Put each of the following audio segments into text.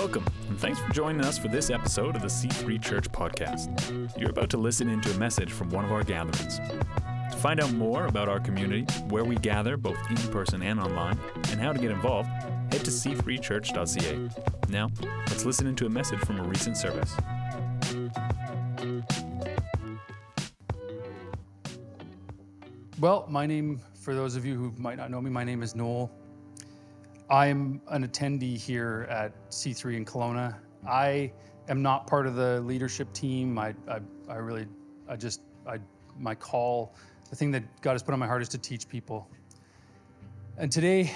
Welcome, and thanks for joining us for this episode of the C3 Church Podcast. You're about to listen into a message from one of our gatherings. To find out more about our community, where we gather both in person and online, and how to get involved, head to c3church.ca. Now, let's listen into a message from a recent service. Well, my name, for those of you who might not know me, my name is Noel. I'm an attendee here at C3 in Kelowna. I am not part of the leadership team. I, I, I really, I just, I, my call, the thing that God has put on my heart is to teach people. And today,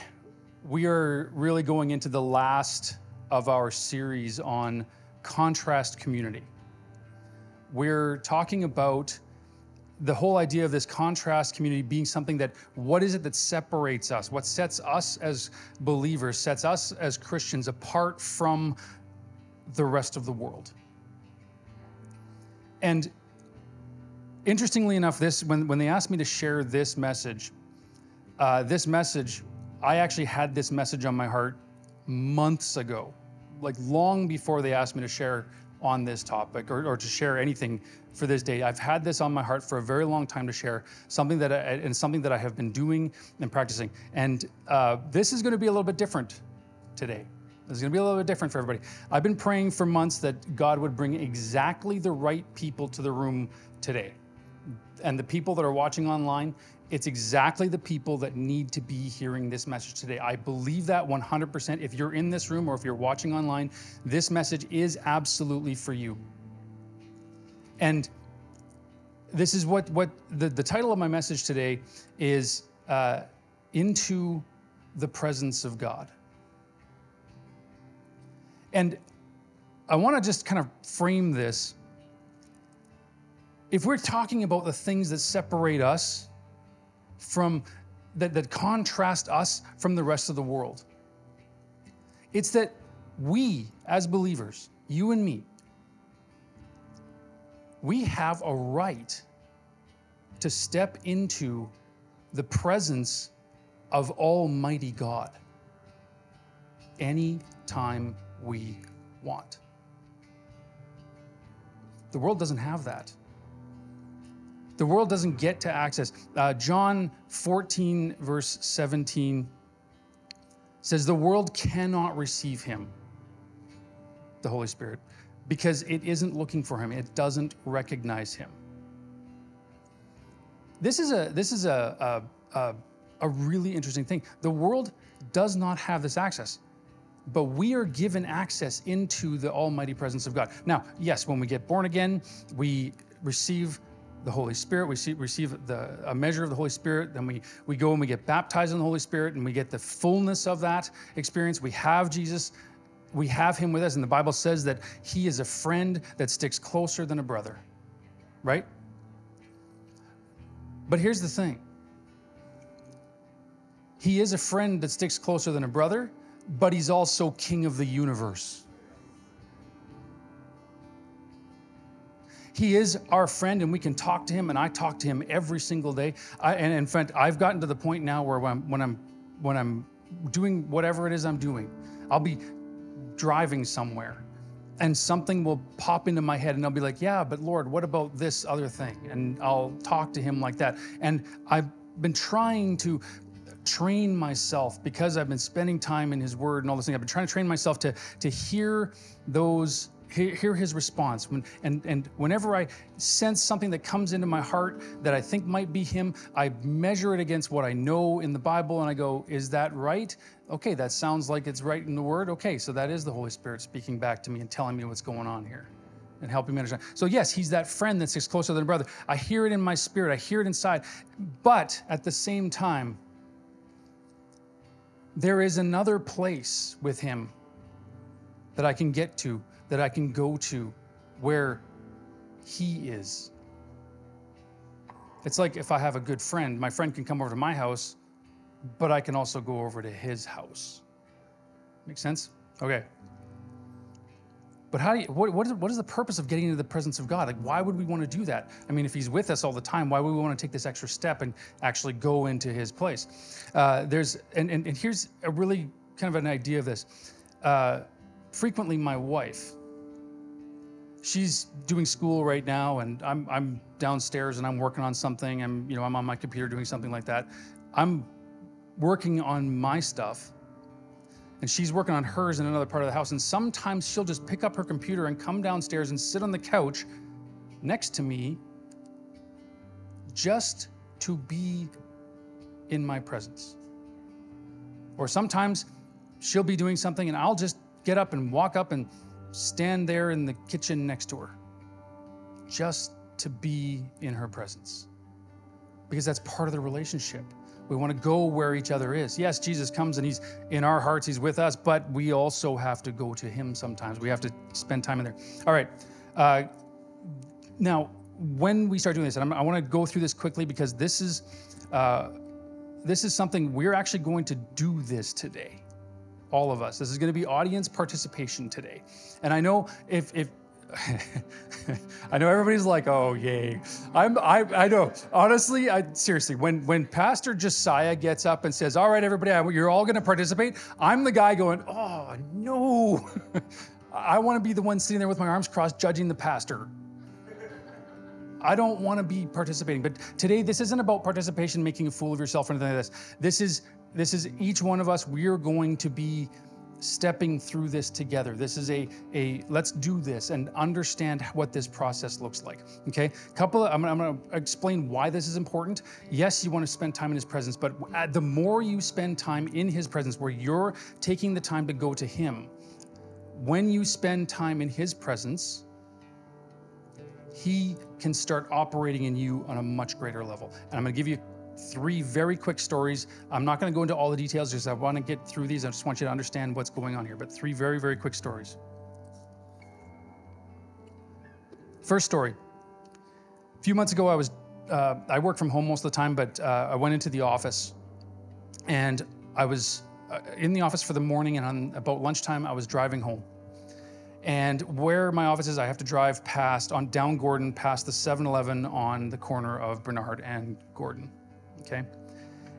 we are really going into the last of our series on contrast community. We're talking about the whole idea of this contrast community being something that what is it that separates us? What sets us as believers sets us as christians apart from the rest of the world. And interestingly enough this when, when they asked me to share this message uh, this message i actually had this message on my heart months ago like long before they asked me to share on this topic or, or to share anything for this day. I've had this on my heart for a very long time to share, something that I, and something that I have been doing and practicing. And uh, this is going to be a little bit different today. This is going to be a little bit different for everybody. I've been praying for months that God would bring exactly the right people to the room today. And the people that are watching online, it's exactly the people that need to be hearing this message today. I believe that 100%. If you're in this room or if you're watching online, this message is absolutely for you. And this is what, what the, the title of my message today is uh, Into the Presence of God. And I want to just kind of frame this. If we're talking about the things that separate us from, that, that contrast us from the rest of the world, it's that we, as believers, you and me, we have a right to step into the presence of Almighty God any time we want. The world doesn't have that. The world doesn't get to access. Uh, John 14, verse 17 says, The world cannot receive him, the Holy Spirit, because it isn't looking for him, it doesn't recognize him. This is a this is a, a, a, a really interesting thing. The world does not have this access but we are given access into the almighty presence of God. Now, yes, when we get born again, we receive the Holy Spirit, we see, receive the, a measure of the Holy Spirit, then we, we go and we get baptized in the Holy Spirit and we get the fullness of that experience. We have Jesus we have him with us. And the Bible says that he is a friend that sticks closer than a brother, right? But here's the thing he is a friend that sticks closer than a brother, but he's also king of the universe. He is our friend, and we can talk to him, and I talk to him every single day. I, and in fact, I've gotten to the point now where when I'm, when I'm when I'm doing whatever it is I'm doing, I'll be driving somewhere and something will pop into my head and I'll be like, yeah, but Lord, what about this other thing? And I'll talk to him like that. And I've been trying to train myself because I've been spending time in his word and all this thing. I've been trying to train myself to, to hear those hear, his response. When, and, and whenever I sense something that comes into my heart that I think might be him, I measure it against what I know in the Bible and I go, is that right? Okay, that sounds like it's right in the word. Okay, so that is the Holy Spirit speaking back to me and telling me what's going on here and helping me understand. So, yes, he's that friend that sticks closer than a brother. I hear it in my spirit, I hear it inside. But at the same time, there is another place with him that I can get to that I can go to where He is. It's like if I have a good friend, my friend can come over to my house, but I can also go over to his house. Make sense? Okay. But how do you, what, what, is, what is the purpose of getting into the presence of God? Like, why would we want to do that? I mean, if He's with us all the time, why would we want to take this extra step and actually go into His place? Uh, there's, and, and, and here's a really kind of an idea of this. Uh, frequently my wife. She's doing school right now, and I'm, I'm downstairs and I'm working on something. and you know, I'm on my computer doing something like that. I'm working on my stuff, and she's working on hers in another part of the house. And sometimes she'll just pick up her computer and come downstairs and sit on the couch next to me just to be in my presence. Or sometimes she'll be doing something and I'll just get up and walk up and stand there in the kitchen next to her just to be in her presence. Because that's part of the relationship. We want to go where each other is. Yes, Jesus comes and he's in our hearts, he's with us, but we also have to go to him sometimes. We have to spend time in there. All right. Uh, now, when we start doing this, and I'm, i want to go through this quickly because this is uh, this is something we're actually going to do this today. All of us. This is going to be audience participation today. And I know if if I know everybody's like, oh yay. I'm I I know. Honestly, I seriously, when when Pastor Josiah gets up and says, All right, everybody, you're all gonna participate, I'm the guy going, Oh no. I want to be the one sitting there with my arms crossed judging the pastor. I don't want to be participating. But today, this isn't about participation, making a fool of yourself or anything like this. This is this is each one of us. We're going to be stepping through this together. This is a a let's do this and understand what this process looks like. Okay, couple. Of, I'm, I'm going to explain why this is important. Yes, you want to spend time in His presence, but the more you spend time in His presence, where you're taking the time to go to Him, when you spend time in His presence he can start operating in you on a much greater level. And I'm to give you three very quick stories. I'm not going to go into all the details because I want to get through these. I just want you to understand what's going on here, but three very, very quick stories. First story. A few months ago, I was uh, I work from home most of the time, but uh, I went into the office, and I was uh, in the office for the morning, and on about lunchtime, I was driving home. And where my office is, I have to drive past on down Gordon, past the 7-Eleven on the corner of Bernard and Gordon. Okay.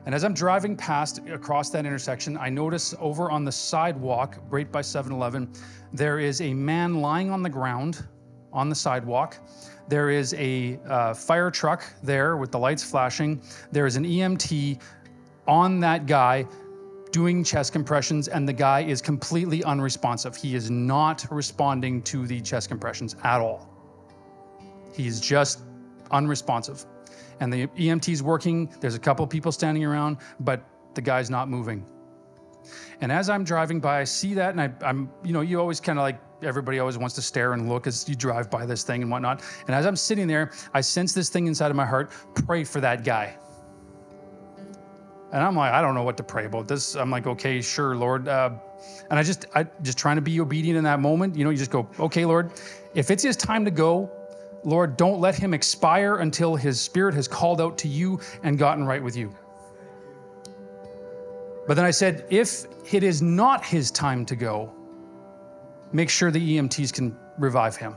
And as I'm driving past across that intersection, I notice over on the sidewalk, right by 7 Eleven, there is a man lying on the ground on the sidewalk. There is a uh, fire truck there with the lights flashing. There is an EMT on that guy doing chest compressions and the guy is completely unresponsive. He is not responding to the chest compressions at all. He's just unresponsive. And the EMT is working, there's a couple people standing around, but the guy's not moving. And as I'm driving by, I see that, and I, am you know, you always kind of like, everybody always wants to stare and look as you drive by this thing and whatnot. And as I'm sitting there, I sense this thing inside of my heart pray for that guy. And I'm like, I don't know what to pray about this. I'm like, okay, sure, Lord. Uh, and I just, I just trying to be obedient in that moment. You know, you just go, okay, Lord, if it's his time to go, Lord, don't let him expire until his spirit has called out to you and gotten right with you. But then I said, if it is not his time to go, make sure the EMTs can revive him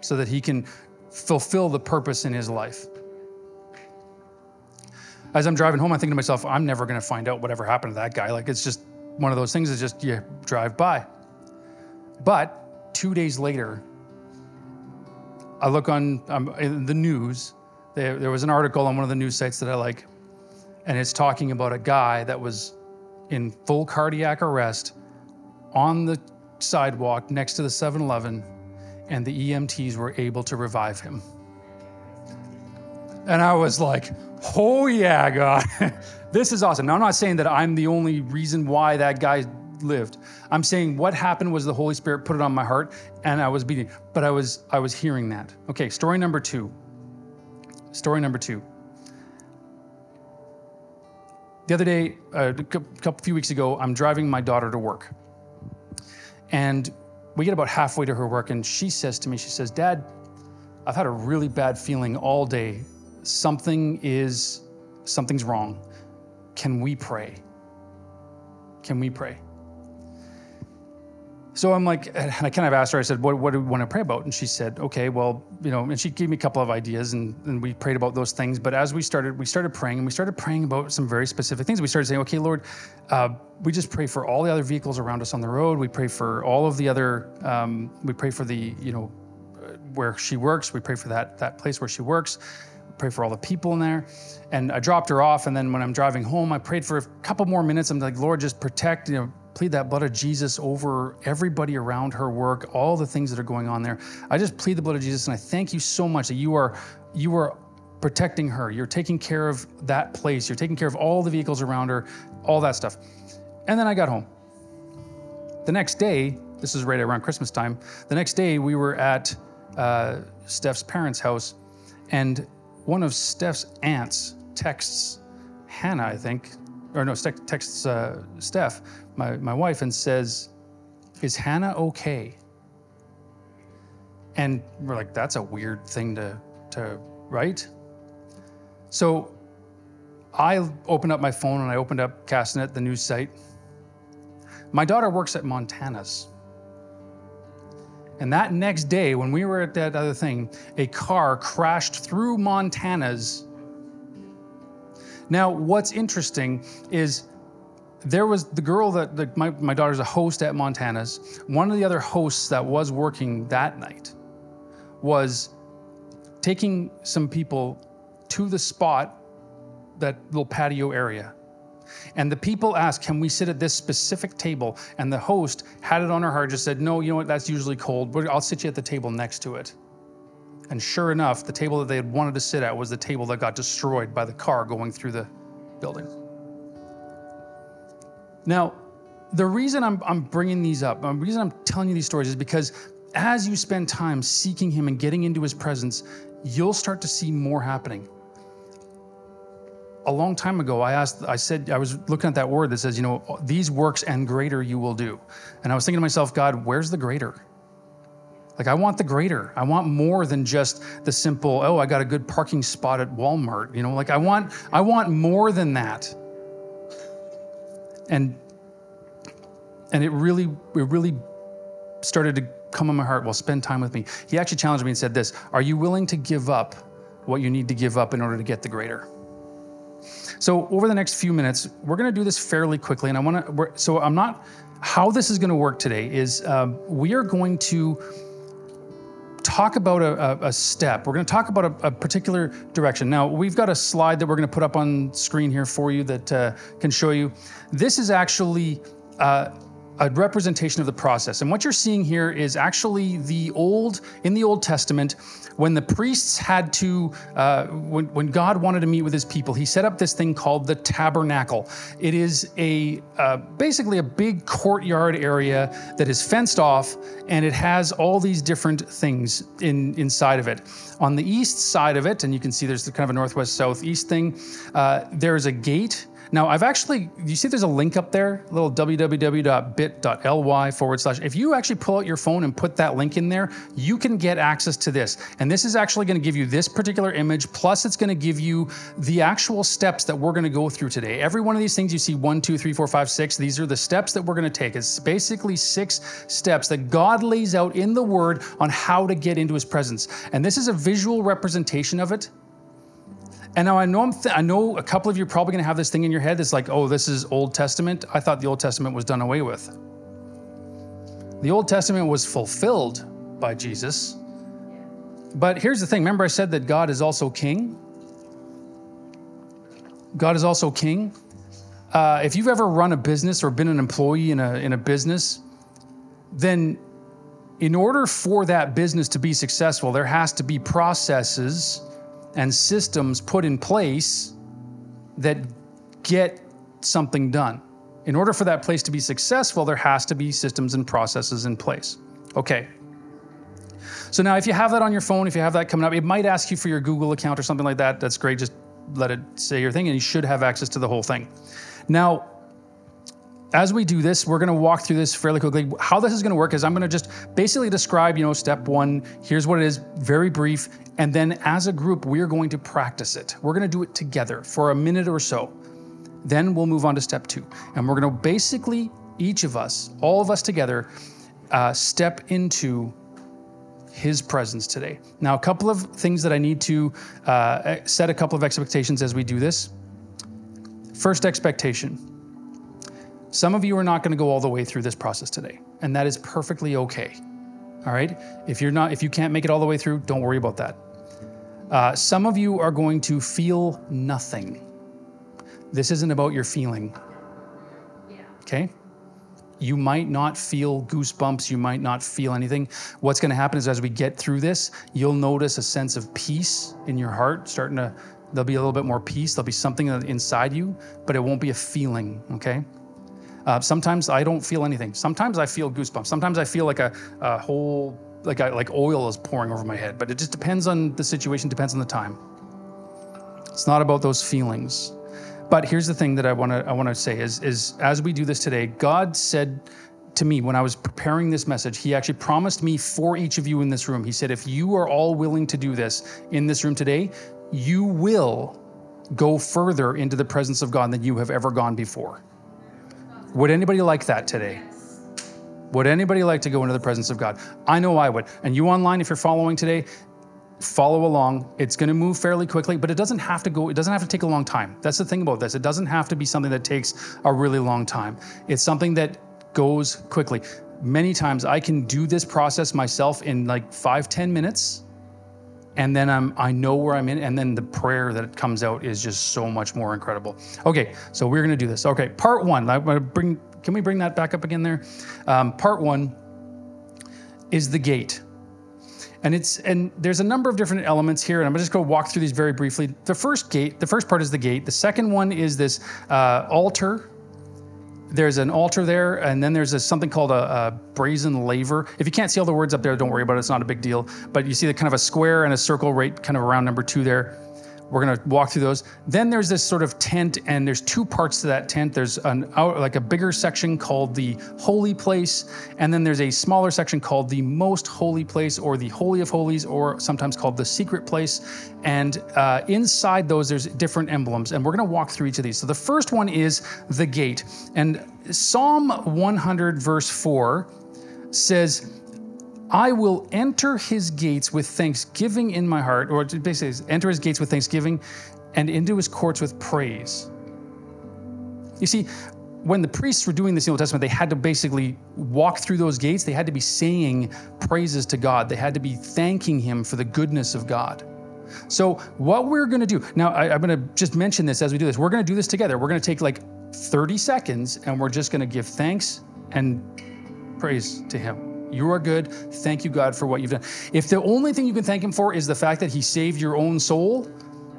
so that he can fulfill the purpose in his life as I'm driving home, I'm thinking to myself, I'm never going to find out whatever happened to that guy. Like it's just one of those things that just you drive by. But two days later, I look on um, the news. There, there was an article on one of the news sites that I like, and it's talking about a guy that was in full cardiac arrest on the sidewalk next to the 7 Eleven, and the EMTs were able to revive him. And I was like, oh yeah, God, this is awesome. Now, I'm not saying that I'm the only reason why that guy lived. I'm saying what happened was the Holy Spirit put it on my heart and I was beating, but I was I was hearing that. Okay, story number 2. Story number 2. The other day, uh, a couple few weeks ago, I'm driving my daughter to work. And we get about halfway to her work and she says to me, she says, "Dad, I've had a really bad feeling all day something is something's wrong. Can we pray? Can we pray? So I'm like, and I kind of asked her, I said, what, what do we want to pray about? And she said, okay, well, you know, and she gave me a couple of ideas and, and we prayed about those things. But as we started, we started praying and we started praying about some very specific things. We started saying, okay, Lord, uh, we just pray for all the other vehicles around us on the road. We pray for all of the other, um, we pray for the, you know, where she works. We pray for that, that place where she works. Pray for all the people in there. And I dropped her off. And then when I'm driving home, I prayed for a couple more minutes. I'm like, Lord, just protect, you know, plead that blood of Jesus over everybody around her work, all the things that are going on there. I just plead the blood of Jesus and I thank you so much that you are you are protecting her. You're taking care of that place. You're taking care of all the vehicles around her, all that stuff. And then I got home. The next day, this is right around Christmas time. The next day, we were at uh, Steph's parents' house, and one of Steph's aunts texts Hannah, I think, or no, texts uh, Steph, my, my wife, and says, Is Hannah okay? And we're like, That's a weird thing to, to write. So I opened up my phone and I opened up Castanet, the news site. My daughter works at Montana's. And that next day, when we were at that other thing, a car crashed through Montana's. Now, what's interesting is there was the girl that my, my daughter's a host at Montana's. One of the other hosts that was working that night was taking some people to the spot, that little patio area. And the people asked, Can we sit at this specific table? And the host had it on her heart, just said, No, you know what? That's usually cold, but I'll sit you at the table next to it. And sure enough, the table that they had wanted to sit at was the table that got destroyed by the car going through the building. Now, the reason I'm, I'm bringing these up, the reason I'm telling you these stories is because as you spend time seeking Him and getting into His presence, you'll start to see more happening. A long time ago, I asked, I said, I was looking at that word that says, you know, these works and greater you will do. And I was thinking to myself, God, where's the greater? Like, I want the greater. I want more than just the simple, oh, I got a good parking spot at Walmart. You know, like I want, I want more than that and and it really it really started to come on my heart well spend time with me he actually challenged me and said this are you willing to give up what you need to give up in order to get the greater so over the next few minutes we're going to do this fairly quickly and i want to so i'm not how this is going to work today is um, we are going to talk about a, a, step. We're going to talk about a, a, particular direction. Now, we've got a slide that we're going to put up on screen here for you that uh, can show you. This is actually uh, a representation of the process. And what you're seeing here is actually the old, in the Old Testament, when the priests had to, uh, when, when God wanted to meet with his people, he set up this thing called the tabernacle. It is a uh, basically a big courtyard area that is fenced off and it has all these different things in, inside of it. On the east side of it, and you can see there's the kind of a northwest southeast thing, uh, there's a gate now, I've actually, you see there's a link up there, little www.bit.ly forward slash. If you actually pull out your phone and put that link in there, you can get access to this. And this is actually going to give you this particular image, plus it's going to give you the actual steps that we're going to go through today. Every one of these things you see one, two, three, four, five, six, these are the steps that we're going to take. It's basically six steps that God lays out in the Word on how to get into His presence. And this is a visual representation of it. And now I know I'm th- I know a couple of you are probably going to have this thing in your head that's like, oh, this is Old Testament. I thought the Old Testament was done away with. The Old Testament was fulfilled by Jesus. But here's the thing remember, I said that God is also king? God is also king. Uh, if you've ever run a business or been an employee in a, in a business, then in order for that business to be successful, there has to be processes and systems put in place that get something done. In order for that place to be successful, there has to be systems and processes in place. Okay. So now, if you have that on your phone, if you have that coming up, it might ask you for your Google account or something like that. That's great. Just let it say your thing, and you should have access to the whole thing. Now, as we do this, we're going to walk through this fairly quickly. How this is going to work is I'm going to just basically describe, you know, step one, here's what it is, very brief. And then as a group, we're going to practice it. We're going to do it together for a minute or so. Then we'll move on to step two. And we're going to basically, each of us, all of us together, uh, step into his presence today. Now, a couple of things that I need to uh, set a couple of expectations as we do this. First expectation some of you are not going to go all the way through this process today, and that is perfectly okay. All right? If you're not, if you can't make it all the way through, don't worry about that. Uh, some of you are going to feel nothing. This isn't about your feeling. Okay? You might not feel goosebumps. You might not feel anything. What's going to happen is as we get through this, you'll notice a sense of peace in your heart starting to, there'll be a little bit more peace. There'll be something inside you, but it won't be a feeling, okay? Uh, sometimes I don't feel anything. Sometimes I feel goosebumps. Sometimes I feel like a, a whole, like, I, like oil is pouring over my head, but it just depends on the situation, depends on the time. It's not about those feelings. But here's the thing that I want to I want to say is is as we do this today, God said to me when I was preparing this message, he actually promised me for each of you in this room. He said if you are all willing to do this in this room today, you will go further into the presence of God than you have ever gone before. Would anybody like that today? Would anybody like to go into the presence of God? I know I would. And you online, if you're following today, follow along. It's going to move fairly quickly, but it doesn't have to go, it doesn't have to take a long time. That's the thing about this. It doesn't have to be something that takes a really long time. It's something that goes quickly. Many times I can do this process myself in like five, ten minutes. And then I'm, I know where I'm in, and then the prayer that comes out is just so much more incredible. Okay, so we're gonna do this. Okay, part one. I'm gonna bring. Can we bring that back up again there? Um, part one is the gate and it's and there's a number of different elements here and i'm just going to walk through these very briefly the first gate the first part is the gate the second one is this uh, altar there's an altar there and then there's a, something called a, a, brazen laver. If you can't see all the words up there don't worry about it. It's not a big deal. But you see the kind of a square and a circle right kind of around number two there we're going to walk through those. Then there's this sort of tent, and there's two parts to that tent. There's an out, like a bigger section called the holy place, and then there's a smaller section called the most holy place, or the holy of holies, or sometimes called the secret place. And uh, inside those, there's different emblems, and we're going to walk through each of these. So the first one is the gate, and Psalm 100 verse 4 says I will enter his gates with thanksgiving in my heart, or basically, enter his gates with thanksgiving and into his courts with praise. You see, when the priests were doing this in the Old Testament, they had to basically walk through those gates. They had to be saying praises to God. They had to be thanking him for the goodness of God. So, what we're going to do now, I, am going to just mention this as we do this. We're going to do this together. We're going to take like 30 seconds and we're just going to give thanks and praise to him. You are good. Thank you, God, for what you've done. If the only thing you can thank Him for is the fact that He saved your own soul,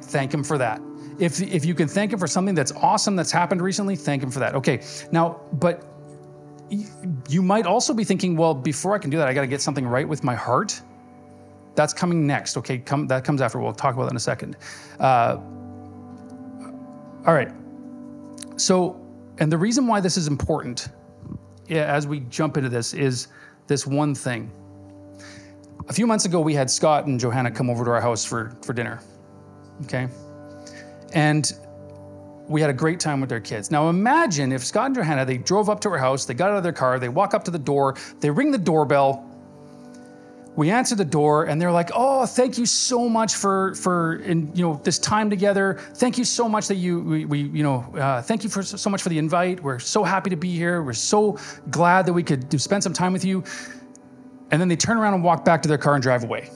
thank Him for that. If, if you can thank Him for something that's awesome that's happened recently, thank Him for that. Okay, now, but you might also be thinking, well, before I can do that, I got to get something right with my heart. That's coming next. Okay, come, that comes after. We'll talk about that in a second. Uh, all right. So, and the reason why this is important as we jump into this is this one thing. A few months ago, we had Scott and Johanna come over to our house for, for dinner. Okay? And we had a great time with their kids. Now imagine if Scott and Johanna, they drove up to our house, they got out of their car, they walk up to the door, they ring the doorbell, we answer the door and they're like oh thank you so much for for in, you know this time together thank you so much that you we, we you know uh, thank you for so much for the invite we're so happy to be here we're so glad that we could spend some time with you and then they turn around and walk back to their car and drive away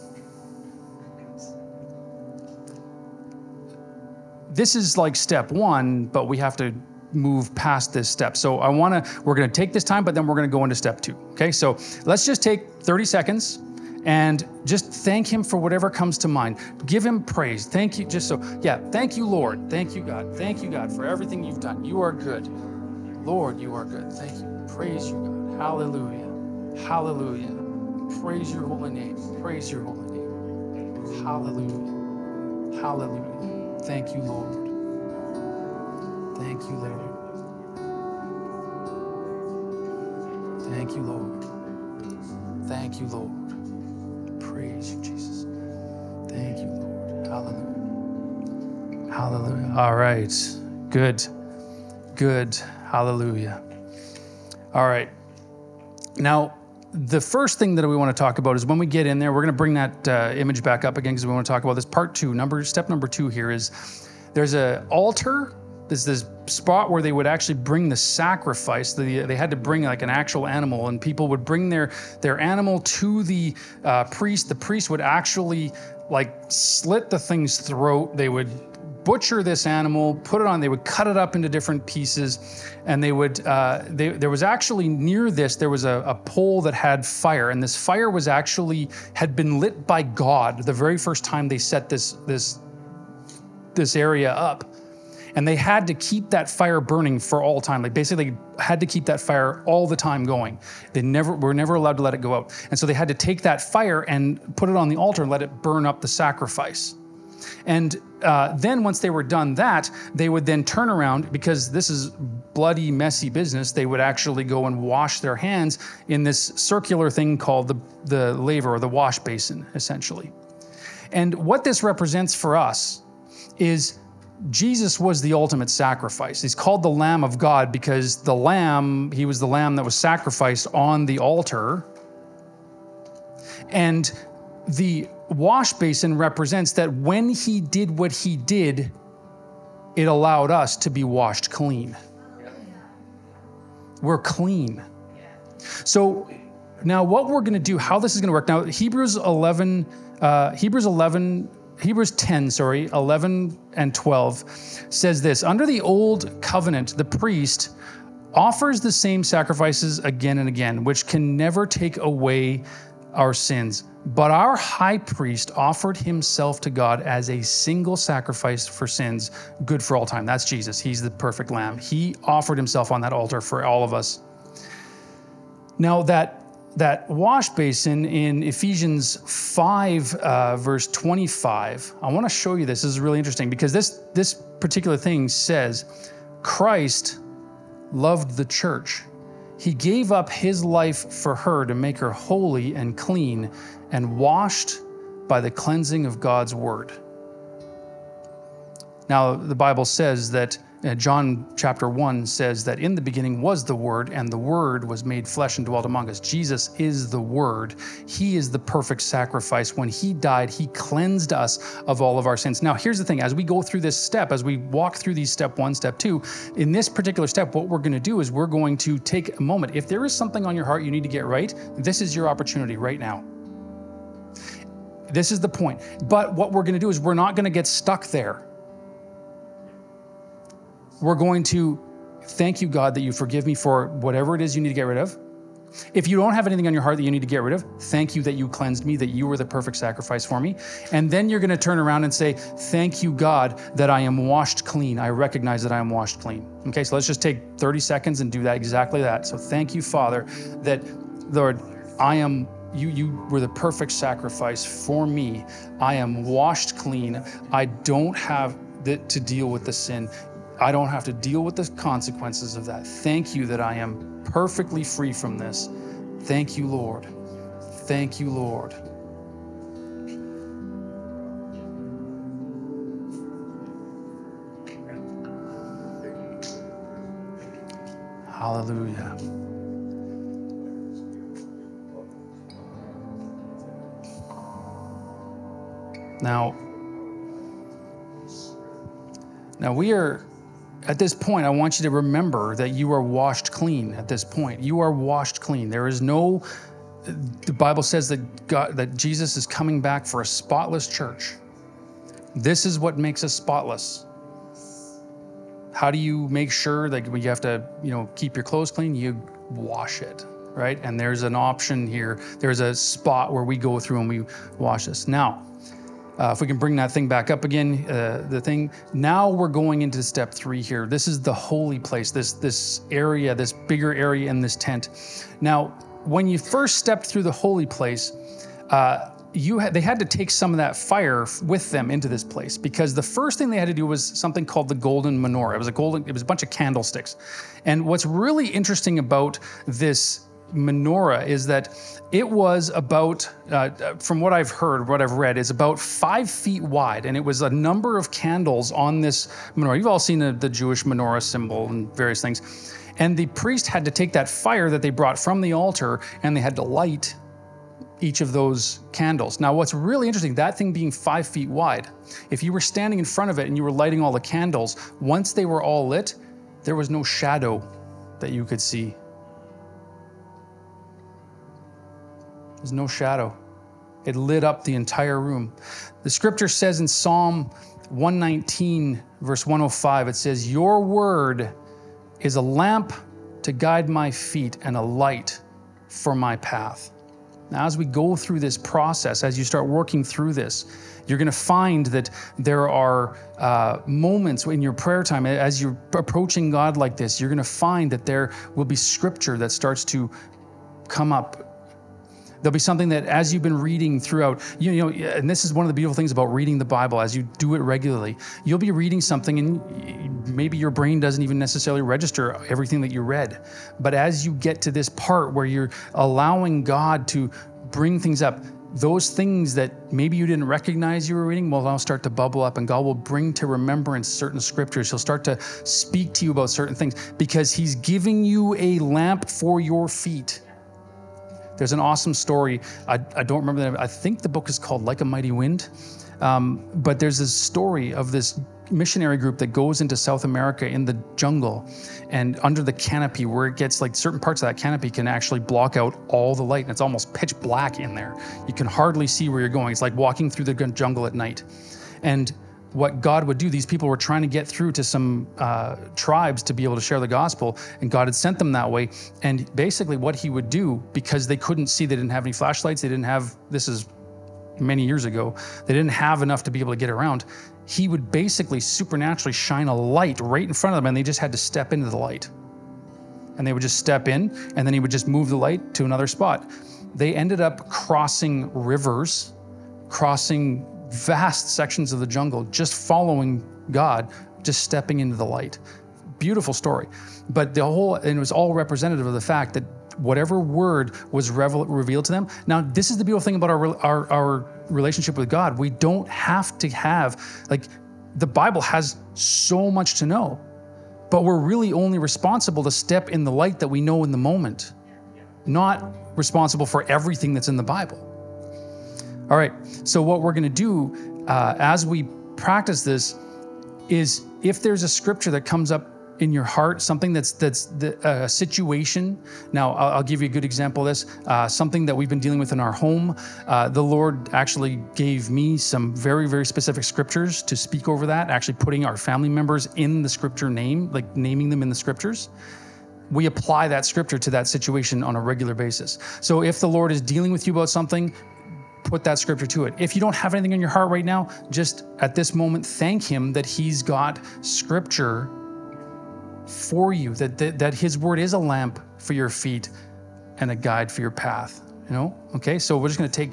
this is like step one but we have to move past this step. So I want to, we're going to take this time, but then we're going to go into step two. Okay. So let's just take 30 seconds and just thank him for whatever comes to mind. Give him praise. Thank you. Just so, yeah, thank you, Lord. Thank you, God. Thank you, God, for everything you've done. You are good. Lord, you are good. Thank you. Praise you, God. Hallelujah. Hallelujah. Praise your holy name. Praise your holy name. Hallelujah. Hallelujah. Thank you, Lord. Thank you, Lord. Thank you, Lord. Thank you, Lord. Praise you, Jesus. Thank you, Lord. Hallelujah. Hallelujah. All right. Good. Good. Hallelujah. All right. Now, the first thing that we want to talk about is when we get in there, we're going to bring that uh, image back up again because we want to talk about this. Part two, number step number two here is there's a altar. There's this spot where they would actually bring the sacrifice. The, they had to bring like an actual animal, and people would bring their their animal to the uh, priest. The priest would actually like slit the thing's throat. They would butcher this animal, put it on. They would cut it up into different pieces, and they would. Uh, they, there was actually near this there was a, a pole that had fire, and this fire was actually had been lit by God the very first time they set this this this area up. And they had to keep that fire burning for all time. They basically had to keep that fire all the time going. They never were never allowed to let it go out. And so they had to take that fire and put it on the altar and let it burn up the sacrifice. And uh, then once they were done that, they would then turn around because this is bloody, messy business. They would actually go and wash their hands in this circular thing called the, the laver or the wash basin, essentially. And what this represents for us is Jesus was the ultimate sacrifice. He's called the Lamb of God because the lamb, he was the lamb that was sacrificed on the altar. And the wash basin represents that when he did what he did, it allowed us to be washed clean. We're clean. So now what we're going to do, how this is going to work. Now Hebrews 11, uh, Hebrews 11, Hebrews 10, sorry, 11 and 12 says this Under the old covenant, the priest offers the same sacrifices again and again, which can never take away our sins. But our high priest offered himself to God as a single sacrifice for sins, good for all time. That's Jesus. He's the perfect lamb. He offered himself on that altar for all of us. Now, that that wash basin in Ephesians 5, uh, verse 25, I want to show you this. This is really interesting because this, this particular thing says Christ loved the church. He gave up his life for her to make her holy and clean and washed by the cleansing of God's word. Now, the Bible says that uh, John chapter 1 says that in the beginning was the Word, and the Word was made flesh and dwelt among us. Jesus is the Word. He is the perfect sacrifice. When He died, He cleansed us of all of our sins. Now, here's the thing as we go through this step, as we walk through these step one, step two, in this particular step, what we're going to do is we're going to take a moment. If there is something on your heart you need to get right, this is your opportunity right now. This is the point. But what we're going to do is we're not going to get stuck there we're going to thank you, God, that you forgive me for whatever it is you need to get rid of. If you don't have anything on your heart that you need to get rid of, thank you that you cleansed me, that you were the perfect sacrifice for me. And then you're going to turn around and say, Thank you, God, that I am washed clean. I recognize that I am washed clean. Okay, so let's just take 30 seconds and do that exactly that. So thank you, Father, that, Lord, I am you you were the perfect sacrifice for me. I am washed clean. I don't have to deal with the sin. I don't have to deal with the consequences of that. Thank you that I am perfectly free from this. Thank you, Lord. Thank you, Lord. Hallelujah. Now, now we are at this point, I want you to remember that you are washed clean at this point. You are washed clean. There is no, the Bible says that God, that Jesus is coming back for a spotless church. This is what makes us spotless. How do you make sure that you have to, you know, keep your clothes clean? You wash it, right? And there's an option here. There's a spot where we go through and we wash this. Now, uh, if we can bring that thing back up again, uh, the thing. Now we're going into step three here. This is the holy place, this this area, this bigger area in this tent. Now, when you first stepped through the holy place, uh, you they had to take some of that fire with them into this place because the first thing they had to do was something called the golden menorah. It was a golden, it was a bunch of candlesticks, and what's really interesting about this menorah is that it was about, uh, from what I've heard, what I've read, is about five feet wide, and it was a number of candles on this menorah. You've all seen the, the Jewish menorah symbol and various things. And the priest had to take that fire that they brought from the altar and they had to light each of those candles. Now, what's really interesting, that thing being five feet wide, if you were standing in front of it and you were lighting all the candles, once they were all lit, there was no shadow that you could see. There's no shadow. It lit up the entire room. The scripture says in Psalm 119, verse 105, it says, Your word is a lamp to guide my feet and a light for my path. Now, as we go through this process, as you start working through this, you're going to find that there are uh, moments in your prayer time, as you're approaching God like this, you're going to find that there will be scripture that starts to come up There'll be something that as you've been reading throughout, you, know, and this is one of the beautiful things about reading the Bible as you do it regularly. You'll be reading something and maybe your brain doesn't even necessarily register everything that you read. But as you get to this part where you're allowing God to bring things up, those things that maybe you didn't recognize you were reading will now start to bubble up, and God will bring to remembrance certain scriptures. He'll start to speak to you about certain things because He's giving you a lamp for your feet. There's an awesome story. I, I don't remember the name. I think the book is called Like a Mighty Wind. Um, but there's this story of this missionary group that goes into South America in the jungle and under the canopy where it gets like certain parts of that canopy can actually block out all the light and it's almost pitch black in there. You can hardly see where you're going. It's like walking through the jungle at night. And what God would do. These people were trying to get through to some uh, tribes to be able to share the gospel, and God had sent them that way. And basically, what He would do, because they couldn't see, they didn't have any flashlights, they didn't have, this is many years ago, they didn't have enough to be able to get around. He would basically supernaturally shine a light right in front of them, and they just had to step into the light. And they would just step in, and then He would just move the light to another spot. They ended up crossing rivers, crossing vast sections of the jungle just following God, just stepping into the light. Beautiful story. But the whole, and it was all representative of the fact that whatever word was revel, revealed to them. Now, this is the beautiful thing about our, our, our relationship with God. We don't have to have, like, the Bible has so much to know, but we're really only responsible to step in the light that we know in the moment, not responsible for everything that's in the Bible. All right, so what we're going to do uh, as we practice this is if there's a scripture that comes up in your heart, something that's that's the uh, situation. Now, I'll, I'll, give you a good example of this. Uh, something that we've been dealing with in our home. Uh, the Lord actually gave me some very very specific scriptures to speak over that. Actually, putting our family members in the scripture name, like naming them in the scriptures we apply that scripture to that situation on a regular basis. So if the Lord is dealing with you about something, put that scripture to it. If you don't have anything in your heart right now, just at this moment, thank Him that He's got scripture for you, that, that, that His word is a lamp for your feet and a guide for your path. You know? Okay, so we're just going to take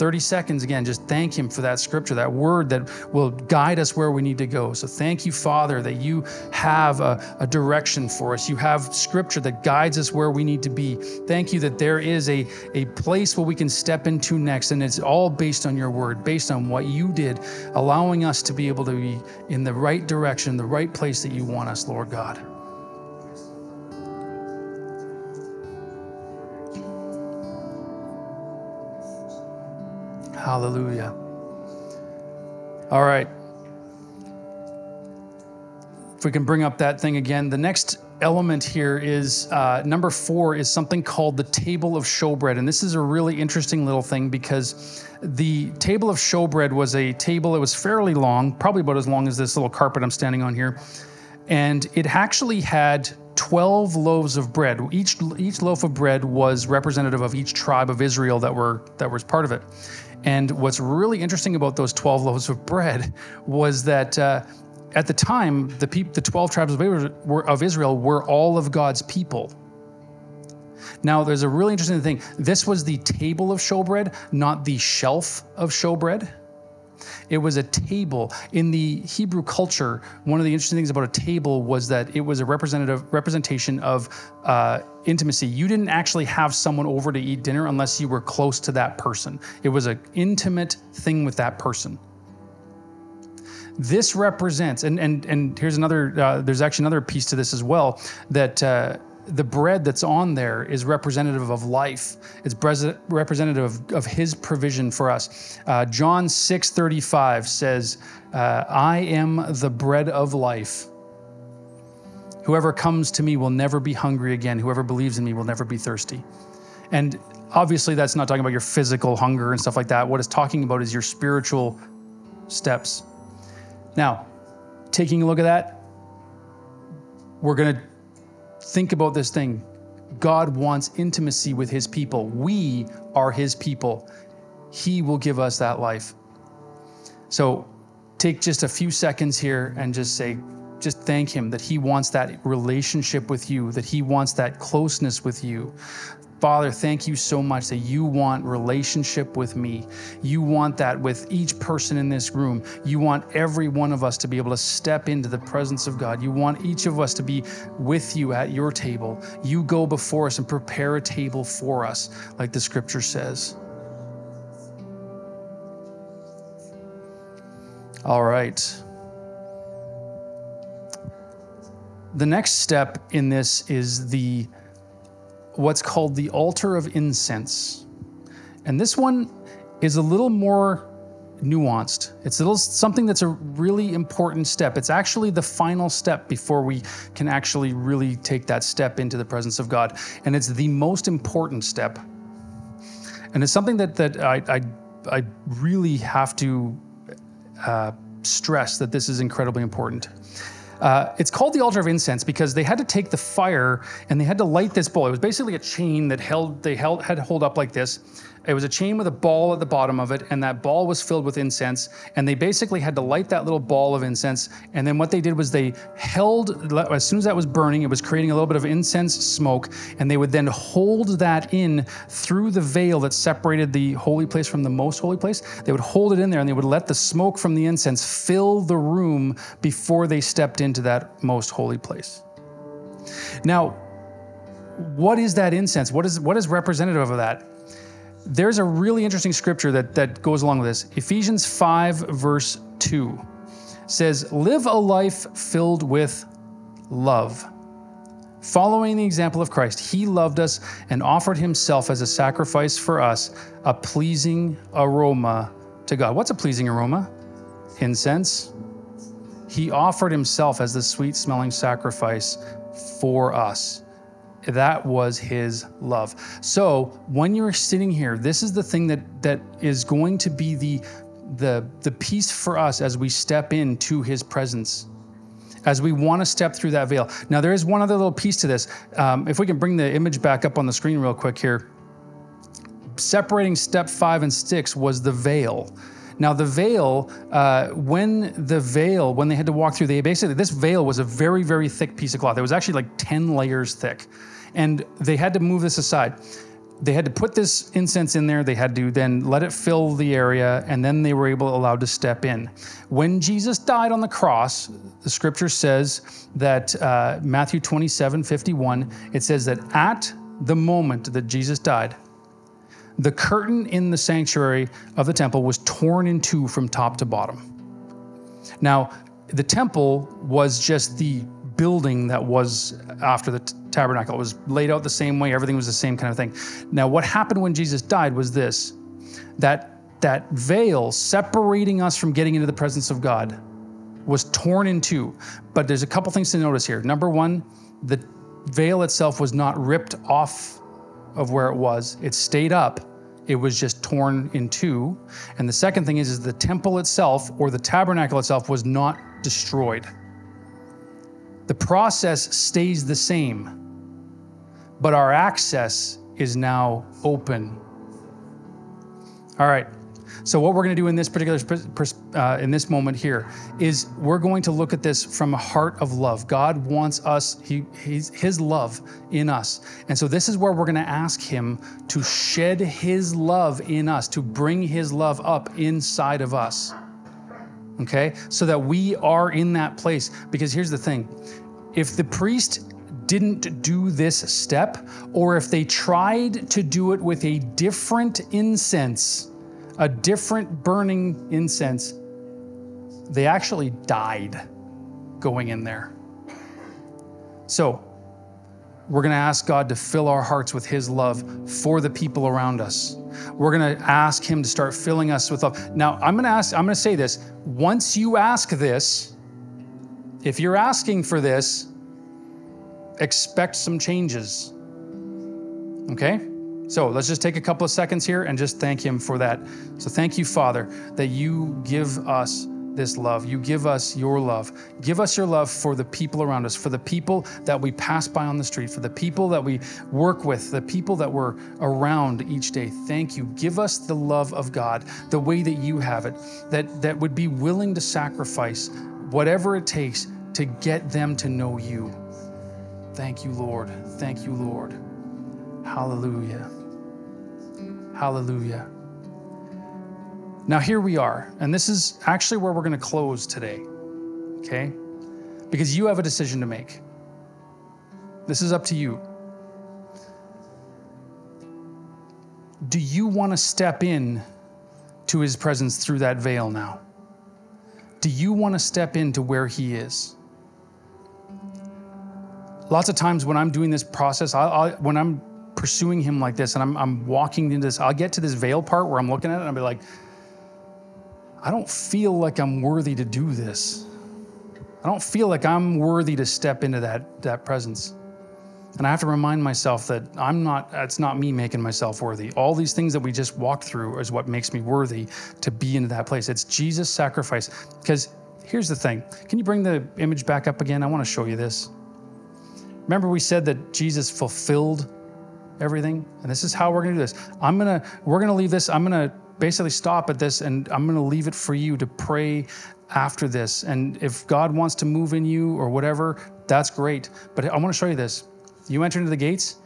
30 seconds again, just thank Him for that scripture, that word that will guide us where we need to go. So thank you, Father, that you have a, a, direction for us. You have scripture that guides us where we need to be. Thank you that there is a, a place where we can step into next, and it's all based on your word, based on what you did, allowing us to be able to be in the right direction, the right place that you want us, Lord God. Hallelujah. All right. If we can bring up that thing again, the next element here is uh, number four is something called the table of showbread. And this is a really interesting little thing because the table of showbread was a table that was fairly long, probably about as long as this little carpet I'm standing on here. And it actually had 12 loaves of bread. Each, each loaf of bread was representative of each tribe of Israel that were that was part of it. And what's really interesting about those 12 loaves of bread was that uh, at the time, the, peop- the 12 tribes of Israel were all of God's people. Now, there's a really interesting thing. This was the table of showbread, not the shelf of showbread. It was a table. In the Hebrew culture, one of the interesting things about a table was that it was a representative representation of uh, intimacy. You didn't actually have someone over to eat dinner unless you were close to that person. It was an intimate thing with that person. This represents, and and and here's another. Uh, there's actually another piece to this as well that. Uh, the bread that's on there is representative of life. It's representative of, of His provision for us. Uh, John 6:35 says, uh, "I am the bread of life. Whoever comes to me will never be hungry again. Whoever believes in me will never be thirsty." And obviously, that's not talking about your physical hunger and stuff like that. What it's talking about is your spiritual steps. Now, taking a look at that, we're going to think about this thing. God wants intimacy with his people. We are his people. He will give us that life. So take just a few seconds here and just say, just thank him that he wants that relationship with you, that he wants that closeness with you. Father, thank you so much that you want relationship with me. You want that with each person in this room. You want every one of us to be able to step into the presence of God. You want each of us to be with you at your table. You go before us and prepare a table for us, like the scripture says. All right. The next step in this is the what's called the altar of incense. And this one is a little more nuanced. It's a little something that's a really important step. It's actually the final step before we can actually really take that step into the presence of God. And it's the most important step. And it's something that that I I, I really have to uh, stress that this is incredibly important. Uh, it's called the altar of incense because they had to take the fire and they had to light this bowl. It was basically a chain that held they held had to hold up like this, it was a chain with a ball at the bottom of it, and that ball was filled with incense. And they basically had to light that little ball of incense. And then what they did was they held, as soon as that was burning, it was creating a little bit of incense smoke. And they would then hold that in through the veil that separated the holy place from the most holy place. They would hold it in there and they would let the smoke from the incense fill the room before they stepped into that most holy place. Now, what is that incense? What is what is representative of that? There's a really interesting scripture that, that goes along with this. Ephesians 5, verse 2 says, Live a life filled with love. Following the example of Christ, he loved us and offered himself as a sacrifice for us, a pleasing aroma to God. What's a pleasing aroma? Incense. He offered himself as the sweet smelling sacrifice for us that was his love. So when you're sitting here, this is the thing that that is going to be the the the piece for us as we step into his presence as we want to step through that veil. Now, there is one other little piece to this. Um, if we can bring the image back up on the screen real quick here. Separating step five and six was the veil. Now, the veil, uh, when the veil, when they had to walk through, they basically, this veil was a very, very thick piece of cloth. It was actually like 10 layers thick. And they had to move this aside. They had to put this incense in there. They had to then let it fill the area, and then they were able allowed to step in. When Jesus died on the cross, the scripture says that uh, Matthew 27 51, it says that at the moment that Jesus died, the curtain in the sanctuary of the temple was torn in two from top to bottom. Now, the temple was just the building that was after the t- tabernacle. It was laid out the same way, everything was the same kind of thing. Now, what happened when Jesus died was this that that veil separating us from getting into the presence of God was torn in two. But there's a couple things to notice here. Number one, the veil itself was not ripped off of where it was, it stayed up it was just torn in two. And the second thing is, is the temple itself or the tabernacle itself was not destroyed. The process stays the same, but our access is now open. All right. So what we're going to do in this particular uh, in this moment here is we're going to look at this from a heart of love. God wants us he his love in us. And so this is where we're going to ask him to shed his love in us, to bring his love up inside of us. Okay? So that we are in that place. Because here's the thing if the priest didn't do this step, or if they tried to do it with a different incense, a different burning incense, they actually died going in there. So, we're going to ask God to fill our hearts with His love for the people around us. We're going to ask Him to start filling us with love. Now, I'm going to ask, I'm going to say this. Once you ask this, if you're asking for this, expect some changes. Okay? So let's just take a couple of seconds here and just thank Him for that. So thank you, Father, that you give us this love. You give us your love. Give us your love for the people around us, for the people that we pass by on the street, for the people that we work with, the people that we're around each day. Thank you. Give us the love of God, the way that you have it, that, that would be willing to sacrifice whatever it takes to get them to know you. Thank you, Lord. Thank you, Lord. Hallelujah. Hallelujah. Now, here we are, and this is actually where we're going to close today, okay? Because you have a decision to make. This is up to you. Do you want to step in to his presence through that veil now? Do you want to step into where he is? Lots of times when I'm doing this process, I, I, when I'm pursuing him like this and I'm, I'm walking into this, I'll get to this veil part where I'm looking at it and I'll be like, I don't feel like I'm worthy to do this. I don't feel like I'm worthy to step into that, that presence. And I have to remind myself that I'm not, it's not me making myself worthy. All these things that we just walked through is what makes me worthy to be into that place. It's Jesus' sacrifice. Because here's the thing can you bring the image back up again? I want to show you this. Remember, we said that Jesus fulfilled everything? And this is how we're going to do this. I'm going to, we're going to leave this, I'm going to basically stop at this and I'm going to leave it for you to pray after this. And if God wants to move in you or whatever, that's great. But I want to show you this. You enter into the gates,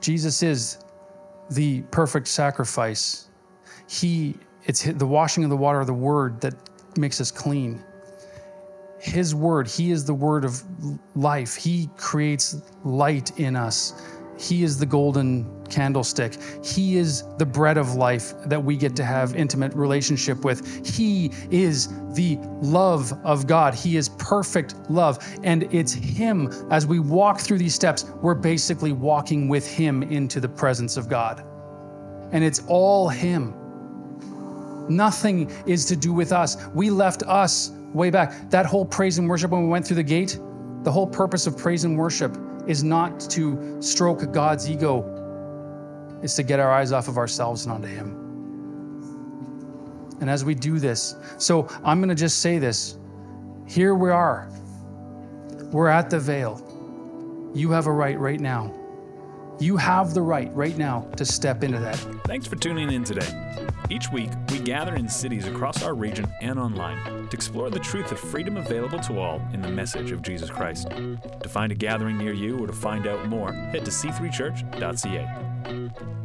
Jesus is the perfect sacrifice. He, it's the washing of the water of the word that makes us clean. His word, He is the word of life. He creates light in us. He is the golden candlestick. He is the bread of life that we get to have intimate relationship with. He is the love of God. He is perfect love. And it's Him, as we walk through these steps, we're basically walking with Him into the presence of God. And it's all Him. Nothing is to do with us. We left us way back. That whole praise and worship when we went through the gate, the whole purpose of praise and worship is not to stroke God's ego, it's to get our eyes off of ourselves and onto Him. And as we do this, so I'm going to just say this here we are. We're at the veil. You have a right right now. You have the right right now to step into that. Thanks for tuning in today. Each week, we gather in cities across our region and online to explore the truth of freedom available to all in the message of Jesus Christ. To find a gathering near you or to find out more, head to c3church.ca.